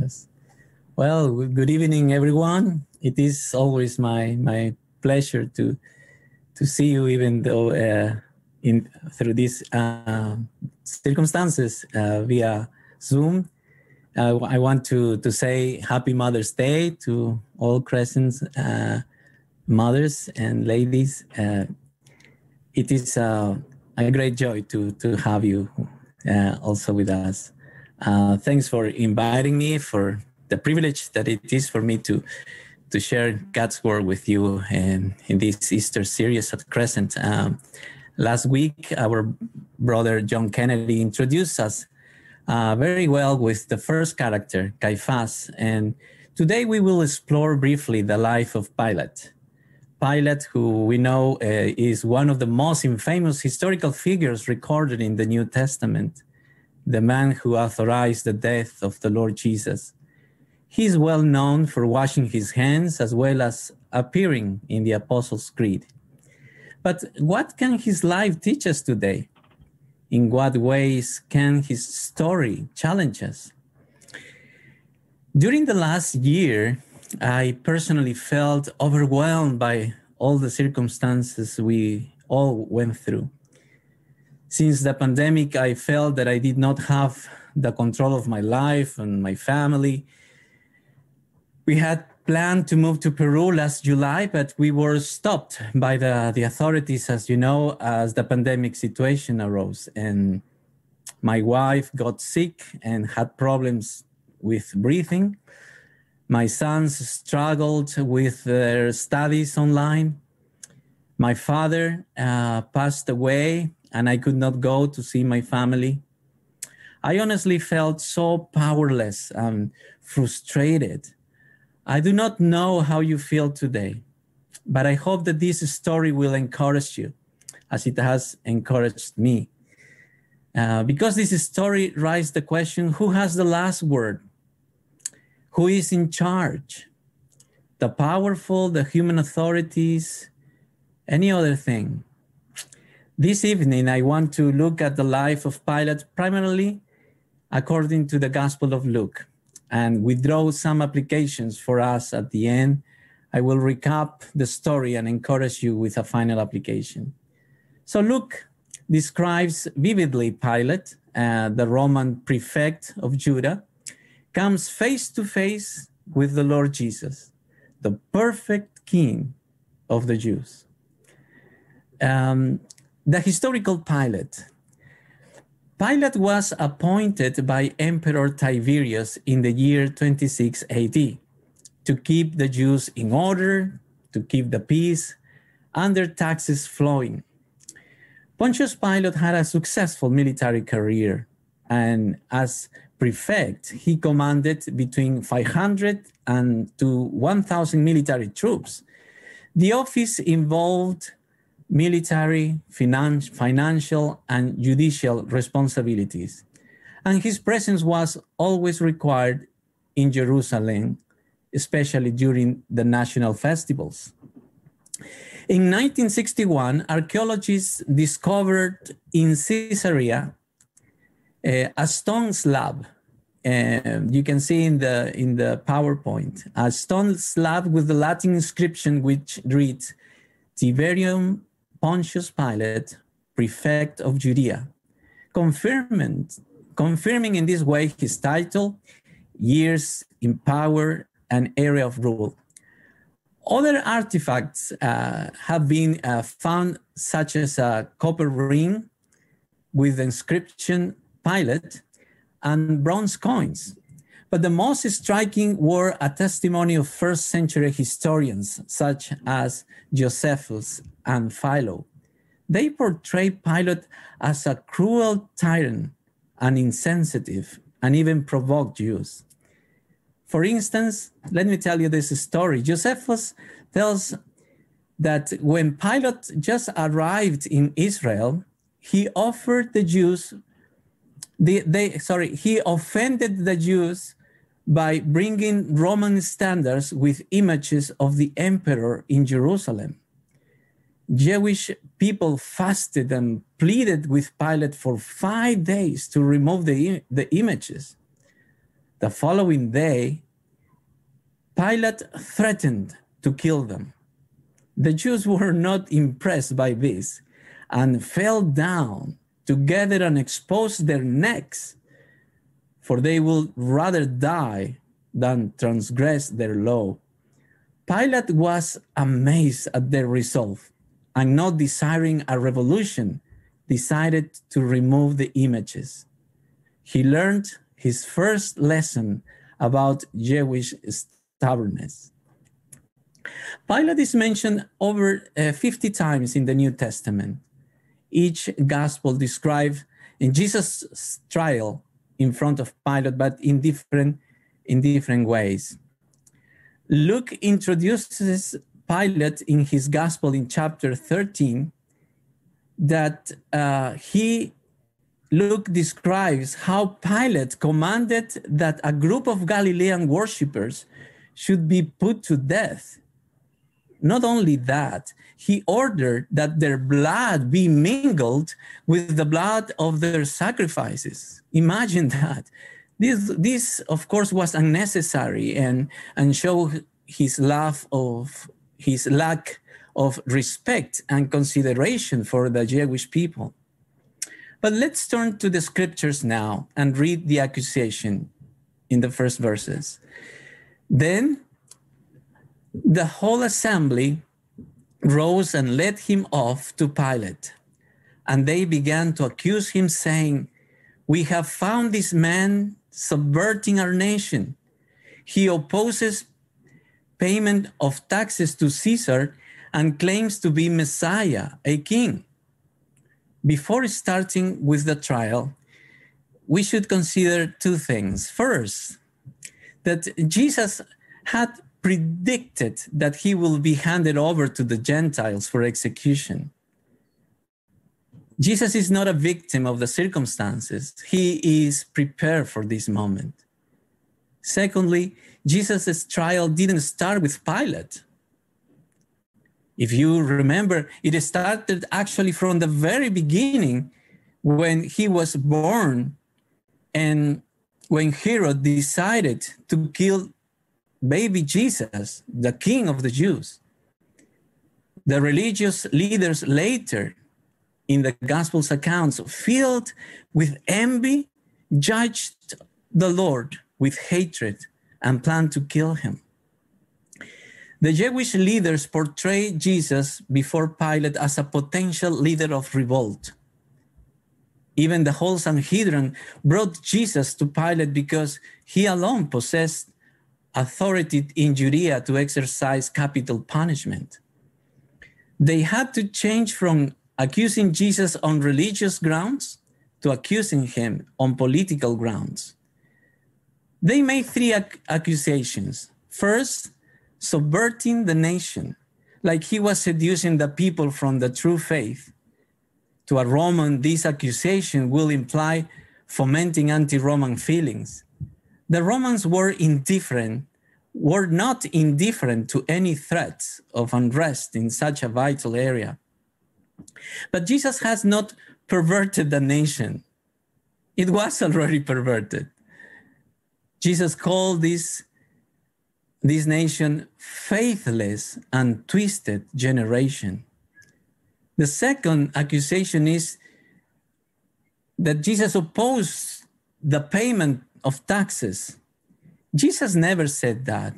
Yes. Well, good evening, everyone. It is always my my pleasure to to see you, even though uh, in through these uh, circumstances uh, via Zoom. Uh, I want to to say Happy Mother's Day to all Crescent's uh, mothers and ladies. Uh, it is a great joy to to have you also with us. Thanks for inviting me for the privilege that it is for me to to share God's word with you and in this Easter series at Crescent. Um, last week, our brother John Kennedy introduced us uh, very well with the first character, Caiaphas, and today we will explore briefly the life of Pilate. Pilate, who we know uh, is one of the most infamous historical figures recorded in the New Testament, the man who authorized the death of the Lord Jesus. He is well known for washing his hands as well as appearing in the Apostles' Creed. But what can his life teach us today? In what ways can his story challenge us? During the last year, I personally felt overwhelmed by all the circumstances we all went through. Since the pandemic, I felt that I did not have the control of my life and my family we had planned to move to Peru last July, but we were stopped by the, the authorities, as you know, as the pandemic situation arose. And my wife got sick and had problems with breathing. My sons struggled with their studies online. My father uh, passed away, and I could not go to see my family. I honestly felt so powerless and frustrated I do not know how you feel today, but I hope that this story will encourage you as it has encouraged me. Uh, because this story raises the question who has the last word? Who is in charge? The powerful, the human authorities, any other thing? This evening, I want to look at the life of Pilate primarily according to the Gospel of Luke and withdraw some applications for us at the end. I will recap the story and encourage you with a final application. So Luke describes vividly Pilate, uh, the Roman prefect of Judah, comes face to face with the Lord Jesus, the perfect king of the Jews. Um, the historical Pilate Pilate was appointed by Emperor Tiberius in the year 26 AD to keep the Jews in order, to keep the peace, and their taxes flowing. Pontius Pilate had a successful military career, and as prefect, he commanded between 500 and to 1,000 military troops. The office involved military, financial, and judicial responsibilities. And his presence was always required in Jerusalem, especially during the national festivals. In 1961, archaeologists discovered in Caesarea uh, a stone slab. Uh, you can see in the in the PowerPoint a stone slab with the Latin inscription which reads Tiberium Pontius Pilate, prefect of Judea, confirming, confirming in this way his title, years in power, and area of rule. Other artifacts uh, have been uh, found, such as a copper ring with the inscription Pilate and bronze coins. But the most striking were a testimony of first century historians, such as Josephus and Philo. They portray Pilate as a cruel tyrant and insensitive and even provoked Jews. For instance, let me tell you this story. Josephus tells that when Pilate just arrived in Israel, he offered the Jews, the, they, sorry, he offended the Jews by bringing Roman standards with images of the emperor in Jerusalem. Jewish people fasted and pleaded with Pilate for five days to remove the, the images. the following day, Pilate threatened to kill them. The Jews were not impressed by this and fell down together and exposed their necks, for they would rather die than transgress their law. Pilate was amazed at their resolve and not desiring a revolution, decided to remove the images. He learned his first lesson about Jewish stubbornness. Pilate is mentioned over uh, 50 times in the New Testament. Each gospel describes in Jesus' trial in front of Pilate, but in different, in different ways. Luke introduces Pilate in his gospel in chapter 13 that uh, he Luke describes how Pilate commanded that a group of Galilean worshippers should be put to death. Not only that, he ordered that their blood be mingled with the blood of their sacrifices. Imagine that. This, this of course, was unnecessary and, and show his love of his lack of respect and consideration for the Jewish people. But let's turn to the scriptures now and read the accusation in the first verses. Then the whole assembly rose and led him off to Pilate. And they began to accuse him, saying, We have found this man subverting our nation. He opposes payment of taxes to Caesar and claims to be Messiah, a king. Before starting with the trial, we should consider two things. First, that Jesus had predicted that he will be handed over to the Gentiles for execution. Jesus is not a victim of the circumstances, he is prepared for this moment. Secondly, Jesus' trial didn't start with Pilate. If you remember, it started actually from the very beginning when he was born and when Herod decided to kill baby Jesus, the king of the Jews. The religious leaders later in the Gospels accounts, filled with envy, judged the Lord with hatred and planned to kill him. The Jewish leaders portrayed Jesus before Pilate as a potential leader of revolt. Even the whole Sanhedrin brought Jesus to Pilate because he alone possessed authority in Judea to exercise capital punishment. They had to change from accusing Jesus on religious grounds to accusing him on political grounds. They made three ac- accusations. First, subverting the nation, like he was seducing the people from the true faith. To a Roman, this accusation will imply fomenting anti Roman feelings the Romans were indifferent, were not indifferent to any threats of unrest in such a vital area. But Jesus has not perverted the nation. It was already perverted. Jesus called this, this nation faithless and twisted generation. The second accusation is that Jesus opposed the payment of taxes. Jesus never said that.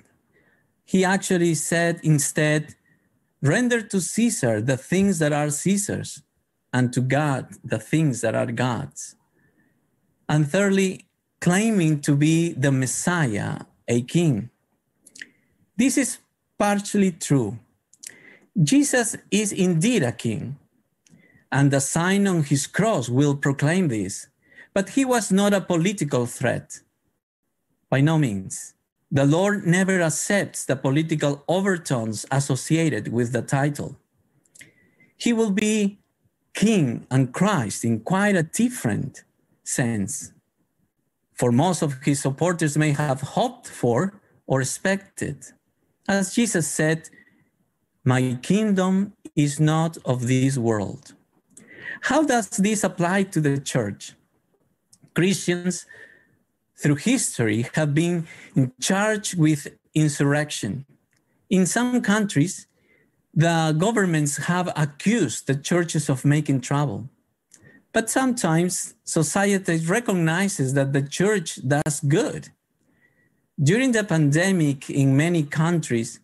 He actually said instead, render to Caesar the things that are Caesar's, and to God the things that are God's. And thirdly, claiming to be the Messiah, a king. This is partially true. Jesus is indeed a king, and the sign on his cross will proclaim this. But he was not a political threat. By no means. The Lord never accepts the political overtones associated with the title. He will be King and Christ in quite a different sense. For most of his supporters may have hoped for or expected. As Jesus said, My kingdom is not of this world. How does this apply to the church? Christians through history have been charged with insurrection. In some countries, the governments have accused the churches of making trouble. But sometimes society recognizes that the church does good. During the pandemic in many countries,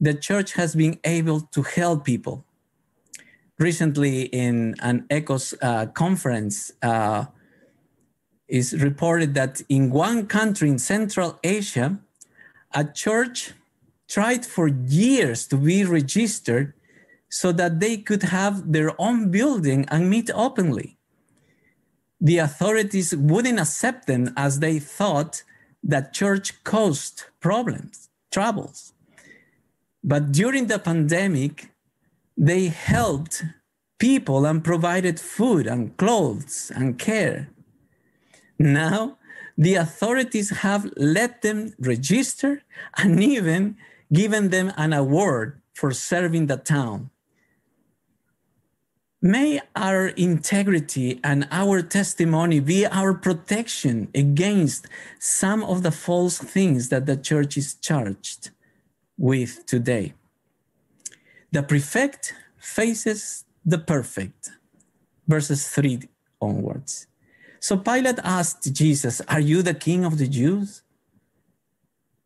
the church has been able to help people. Recently, in an ECOS uh, conference, uh, is reported that in one country in Central Asia, a church tried for years to be registered so that they could have their own building and meet openly the authorities wouldn't accept them as they thought that church caused problems, troubles. But during the pandemic, they helped people and provided food and clothes and care. Now, the authorities have let them register and even given them an award for serving the town. May our integrity and our testimony be our protection against some of the false things that the church is charged with today. The prefect faces the perfect, verses 3 onwards. So Pilate asked Jesus, Are you the king of the Jews?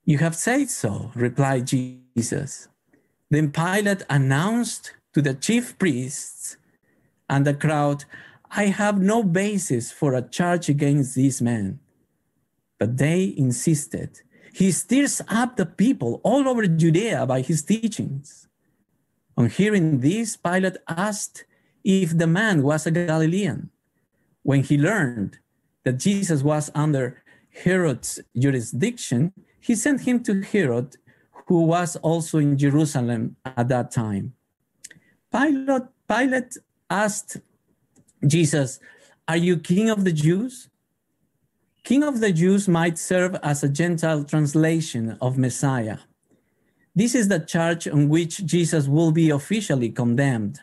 You have said so, replied Jesus. Then Pilate announced to the chief priests and the crowd, I have no basis for a charge against this man. But they insisted. He stirs up the people all over Judea by his teachings. On hearing this, Pilate asked if the man was a Galilean. When he learned that Jesus was under Herod's jurisdiction, he sent him to Herod, who was also in Jerusalem at that time. Pilate, Pilate asked Jesus, Are you king of the Jews? King of the Jews might serve as a Gentile translation of Messiah. This is the charge on which Jesus will be officially condemned.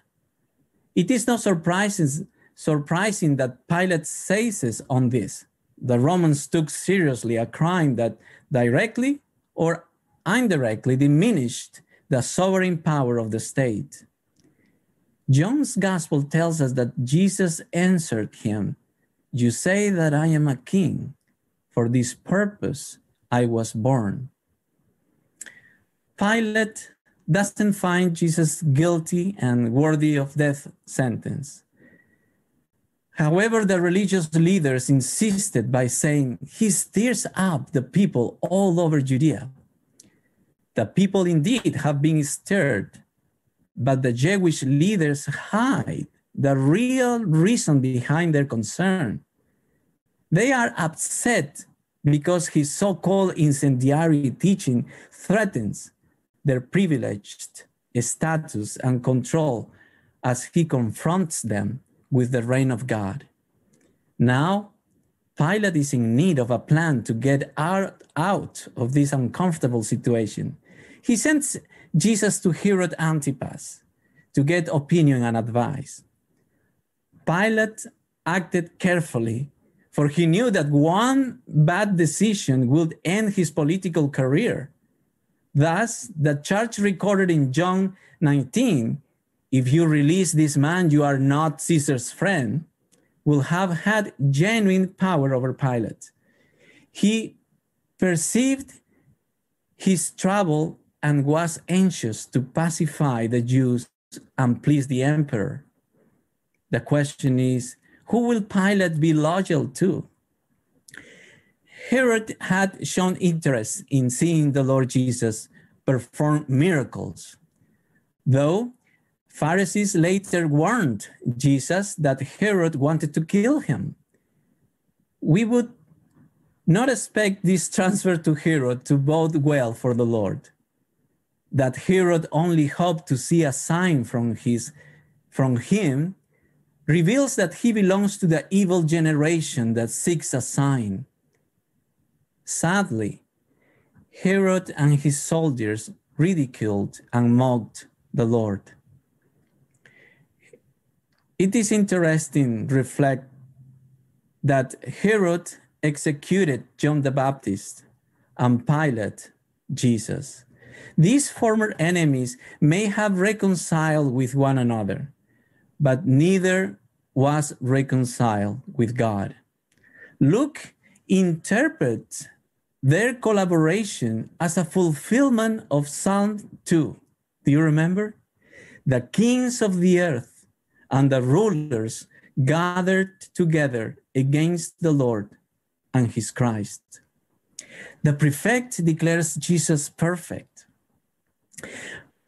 It is not surprising, surprising that Pilate seizes on this. The Romans took seriously a crime that directly or indirectly diminished the sovereign power of the state. John's gospel tells us that Jesus answered him, You say that I am a king. For this purpose I was born. Pilate doesn't find Jesus guilty and worthy of death sentence. However, the religious leaders insisted by saying, He stirs up the people all over Judea. The people indeed have been stirred but the Jewish leaders hide the real reason behind their concern. They are upset because his so called incendiary teaching threatens their privileged status and control as he confronts them with the reign of God. Now, Pilate is in need of a plan to get out, of this uncomfortable situation. He sends Jesus to Herod Antipas to get opinion and advice. Pilate acted carefully, for he knew that one bad decision would end his political career. Thus, the charge recorded in John 19 if you release this man, you are not Caesar's friend, will have had genuine power over Pilate. He perceived his trouble and was anxious to pacify the Jews and please the emperor. The question is who will Pilate be loyal to? Herod had shown interest in seeing the Lord Jesus perform miracles, though Pharisees later warned Jesus that Herod wanted to kill him. We would not expect this transfer to Herod to bode well for the Lord that Herod only hoped to see a sign from his from him reveals that he belongs to the evil generation that seeks a sign. Sadly, Herod and his soldiers ridiculed and mocked the Lord. It is interesting reflect that Herod executed John the Baptist and Pilate Jesus. These former enemies may have reconciled with one another, but neither was reconciled with God. Luke interprets their collaboration as a fulfillment of Psalm 2. Do you remember? The kings of the earth and the rulers gathered together against the Lord and his Christ. The prefect declares Jesus perfect.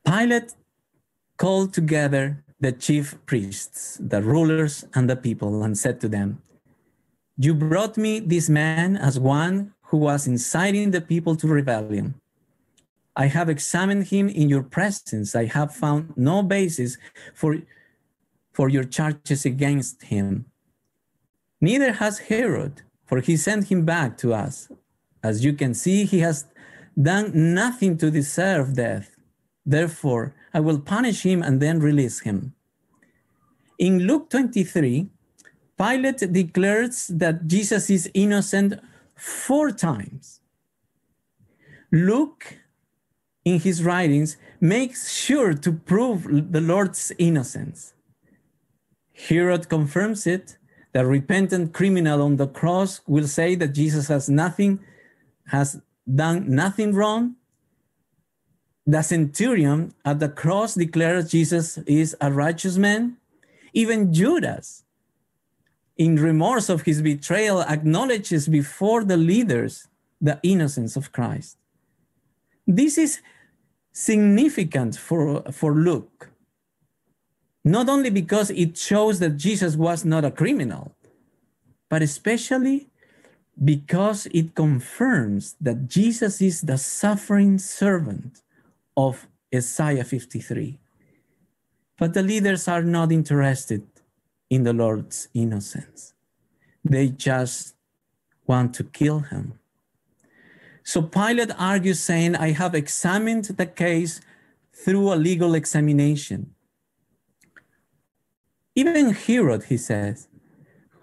Pilate called together the chief priests, the rulers, and the people and said to them, You brought me this man as one who was inciting the people to rebellion. I have examined him in your presence. I have found no basis for, for your charges against him. Neither has Herod, for he sent him back to us. As you can see, he has done nothing to deserve death. Therefore, I will punish him and then release him. In Luke 23, Pilate declares that Jesus is innocent four times. Luke, in his writings, makes sure to prove the Lord's innocence. Herod confirms it. The repentant criminal on the cross will say that Jesus has nothing, has done nothing wrong. The centurion at the cross declares Jesus is a righteous man. Even Judas, in remorse of his betrayal, acknowledges before the leaders the innocence of Christ. This is significant for, for Luke, not only because it shows that Jesus was not a criminal, but especially because it confirms that Jesus is the suffering servant of Isaiah 53. But the leaders are not interested in the Lord's innocence. They just want to kill him. So Pilate argues, saying, I have examined the case through a legal examination. Even Herod, he says,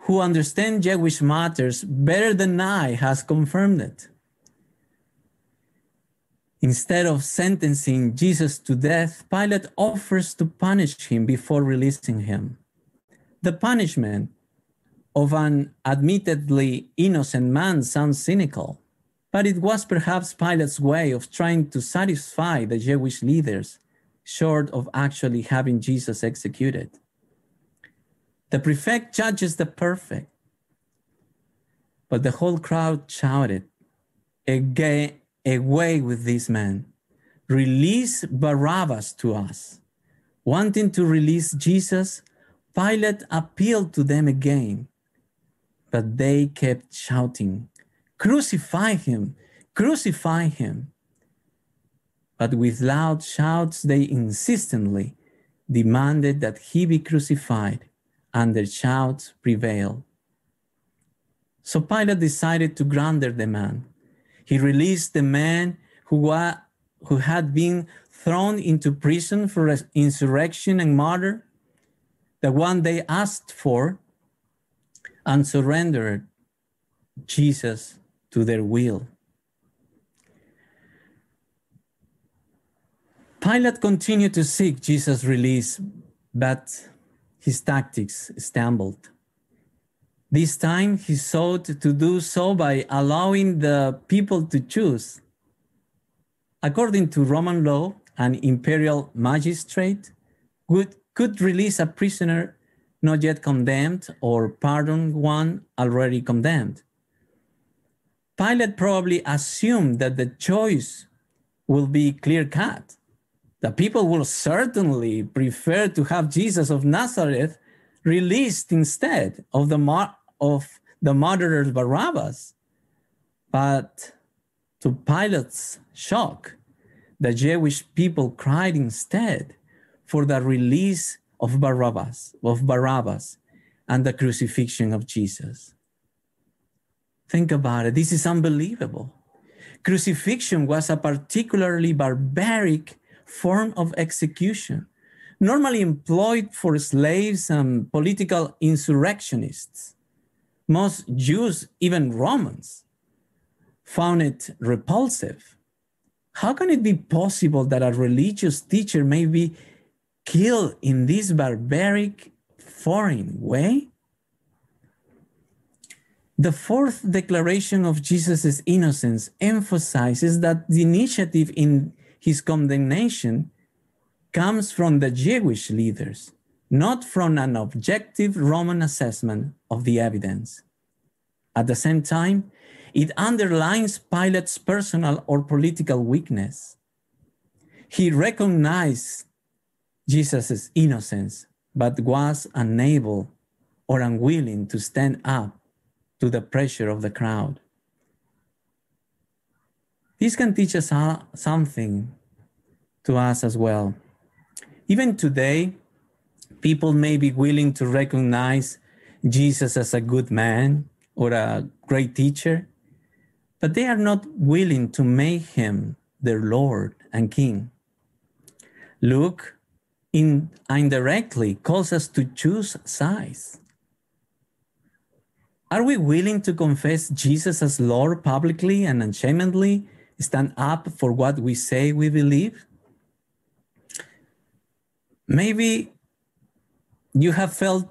who understands Jewish matters better than I, has confirmed it. Instead of sentencing Jesus to death, Pilate offers to punish him before releasing him. The punishment of an admittedly innocent man sounds cynical, but it was perhaps Pilate's way of trying to satisfy the Jewish leaders, short of actually having Jesus executed. The prefect judges the perfect, but the whole crowd shouted, Away with this man! Release Barabbas to us. Wanting to release Jesus, Pilate appealed to them again, but they kept shouting, Crucify him! Crucify him! But with loud shouts, they insistently demanded that he be crucified, and their shouts prevailed. So Pilate decided to grant their demand. He released the man who, wa- who had been thrown into prison for insurrection and murder the one they asked for, and surrendered Jesus to their will. Pilate continued to seek Jesus' release, but his tactics stumbled. This time he sought to do so by allowing the people to choose. According to Roman law, an imperial magistrate would could release a prisoner not yet condemned or pardon one already condemned. Pilate probably assumed that the choice will be clear cut. The people will certainly prefer to have Jesus of Nazareth released instead of the, mar- of the murderer Barabbas. But to Pilate's shock, the Jewish people cried instead for the release of Barabbas, of Barabbas and the crucifixion of Jesus. Think about it. This is unbelievable. Crucifixion was a particularly barbaric form of execution, normally employed for slaves and political insurrectionists. Most Jews, even Romans, found it repulsive. How can it be possible that a religious teacher may be killed in this barbaric, foreign way? The fourth declaration of Jesus' innocence emphasizes that the initiative in his condemnation comes from the Jewish leaders, not from an objective Roman assessment of the evidence. At the same time, it underlines Pilate's personal or political weakness. He recognized Jesus' innocence, but was unable or unwilling to stand up to the pressure of the crowd. This can teach us something to us as well. Even today, people may be willing to recognize Jesus as a good man or a great teacher, but they are not willing to make him their Lord and King. Luke in, indirectly calls us to choose sides. Are we willing to confess Jesus as Lord publicly and unashamedly, stand up for what we say we believe? Maybe you have felt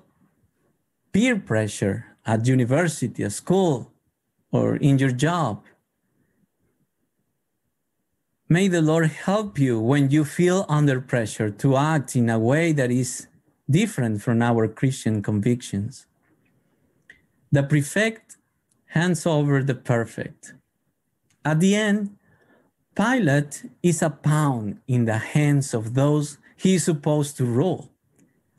peer pressure at university, at school, or in your job. May the Lord help you when you feel under pressure to act in a way that is different from our Christian convictions. The prefect hands over the perfect. At the end, Pilate is a pawn in the hands of those he is supposed to rule,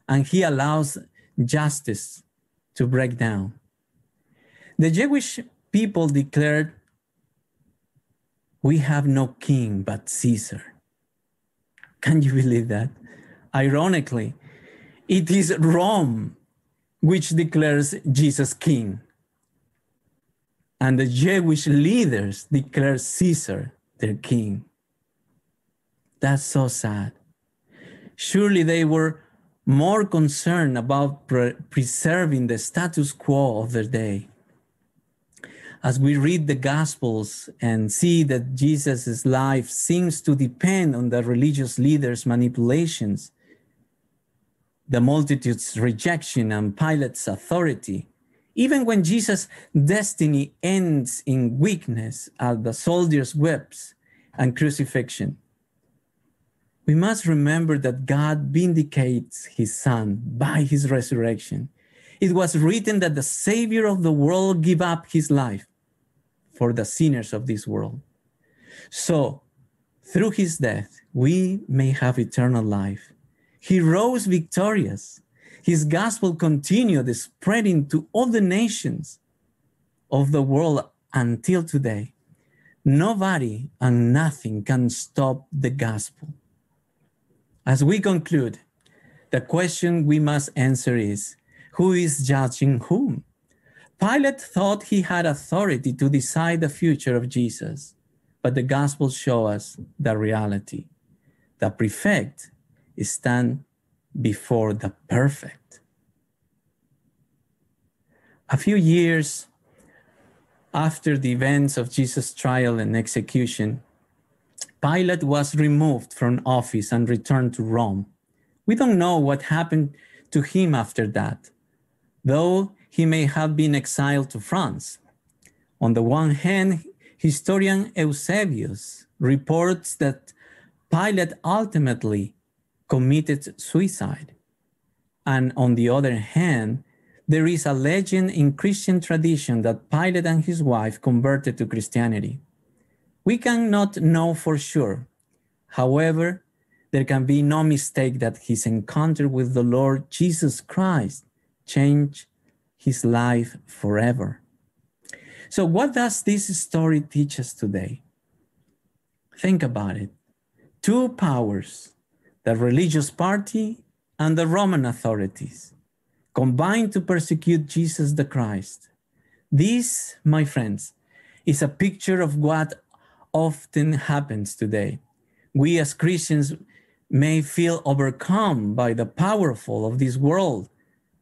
and he allows justice to break down. The Jewish people declared, We have no king but Caesar. Can you believe that? Ironically, it is Rome which declares Jesus king. And the Jewish leaders declare Caesar their king. That's so sad. Surely they were more concerned about pre- preserving the status quo of their day as we read the Gospels and see that Jesus' life seems to depend on the religious leaders' manipulations, the multitude's rejection and Pilate's authority, even when Jesus' destiny ends in weakness at the soldiers' whips and crucifixion, we must remember that God vindicates his son by his resurrection. It was written that the Savior of the world give up his life for the sinners of this world. So, through his death, we may have eternal life. He rose victorious. His gospel continued spreading to all the nations of the world until today. Nobody and nothing can stop the gospel. As we conclude, the question we must answer is who is judging whom? Pilate thought he had authority to decide the future of Jesus, but the gospel show us the reality. The prefect stands before the perfect. A few years after the events of Jesus' trial and execution, Pilate was removed from office and returned to Rome. We don't know what happened to him after that, though he may have been exiled to France. On the one hand, historian Eusebius reports that Pilate ultimately committed suicide. And on the other hand, there is a legend in Christian tradition that Pilate and his wife converted to Christianity. We cannot know for sure. However, there can be no mistake that his encounter with the Lord Jesus Christ changed his life forever. So, what does this story teach us today? Think about it. Two powers, the religious party and the Roman authorities, combined to persecute Jesus the Christ. This, my friends, is a picture of what often happens today. We as Christians may feel overcome by the powerful of this world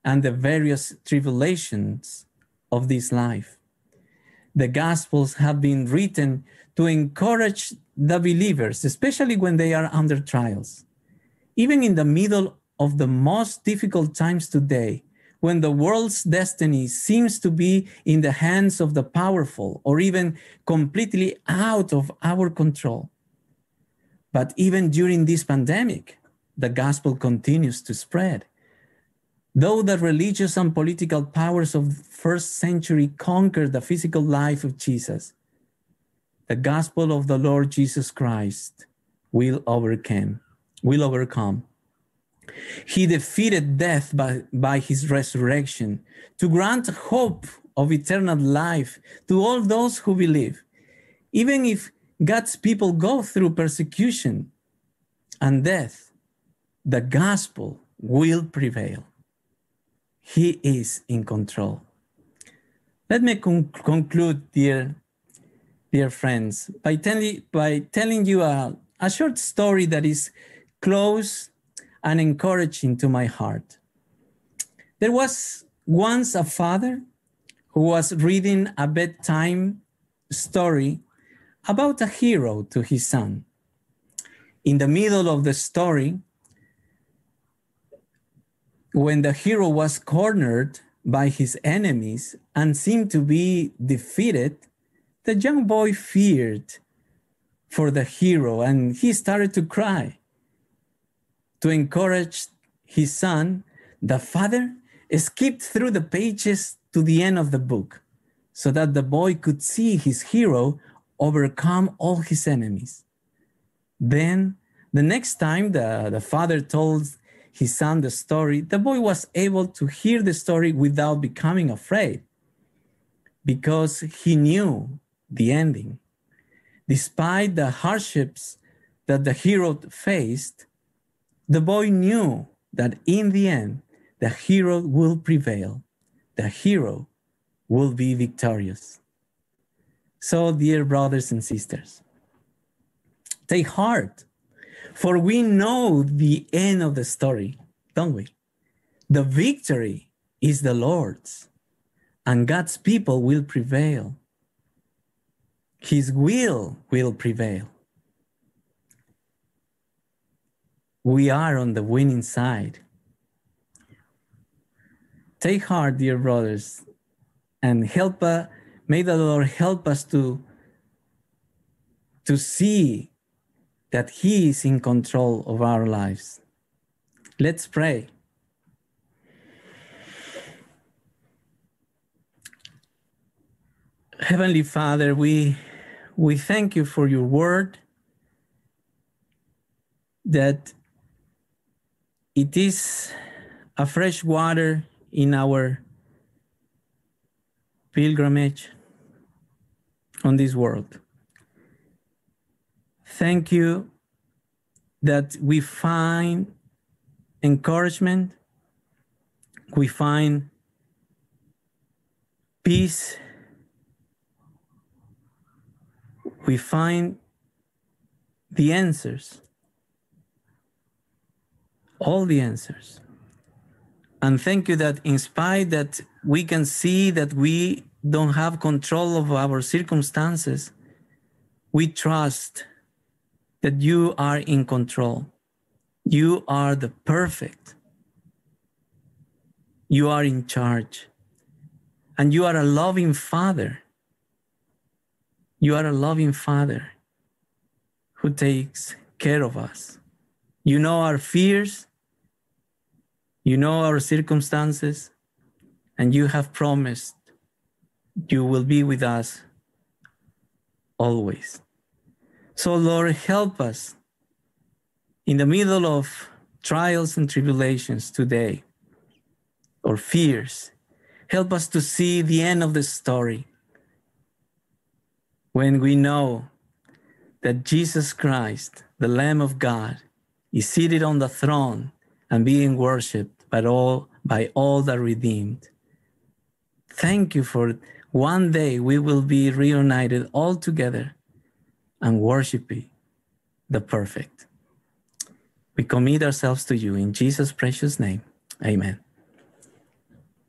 and the various tribulations of this life. The Gospels have been written to encourage the believers, especially when they are under trials. Even in the middle of the most difficult times today, when the world's destiny seems to be in the hands of the powerful or even completely out of our control. But even during this pandemic, the gospel continues to spread. Though the religious and political powers of the first century conquered the physical life of Jesus, the gospel of the Lord Jesus Christ will overcome, will overcome. He defeated death by, by his resurrection to grant hope of eternal life to all those who believe. Even if God's people go through persecution and death, the gospel will prevail. He is in control. Let me con- conclude, dear, dear friends, by, telling by telling you a, a short story that is close and encouraging to my heart. There was once a father who was reading a bedtime story about a hero to his son. In the middle of the story, when the hero was cornered by his enemies and seemed to be defeated, the young boy feared for the hero and he started to cry. To encourage his son, the father skipped through the pages to the end of the book so that the boy could see his hero overcome all his enemies. Then, the next time the, the father told his son the story, the boy was able to hear the story without becoming afraid because he knew the ending. Despite the hardships that the hero faced, the boy knew that in the end, the hero will prevail. The hero will be victorious. So, dear brothers and sisters, take heart for we know the end of the story, don't we? The victory is the Lord's, and God's people will prevail. His will will prevail. We are on the winning side. Take heart, dear brothers, and help. us, may the Lord help us to to see that He is in control of our lives. Let's pray. Heavenly Father, we, we thank you for your word that it is a fresh water in our pilgrimage on this world. Thank you that we find encouragement, we find peace, we find the answers, all the answers. And thank you that in spite that we can see that we don't have control of our circumstances, we trust that you are in control. You are the perfect. You are in charge. And you are a loving father. You are a loving father who takes care of us. You know our fears. You know our circumstances. And you have promised you will be with us always. So, Lord, help us in the middle of trials and tribulations today or fears. Help us to see the end of the story when we know that Jesus Christ, the Lamb of God, is seated on the throne and being worshiped by all, by all the redeemed. Thank you for one day we will be reunited all together and worshiping the perfect. We commit ourselves to you in Jesus' precious name. Amen.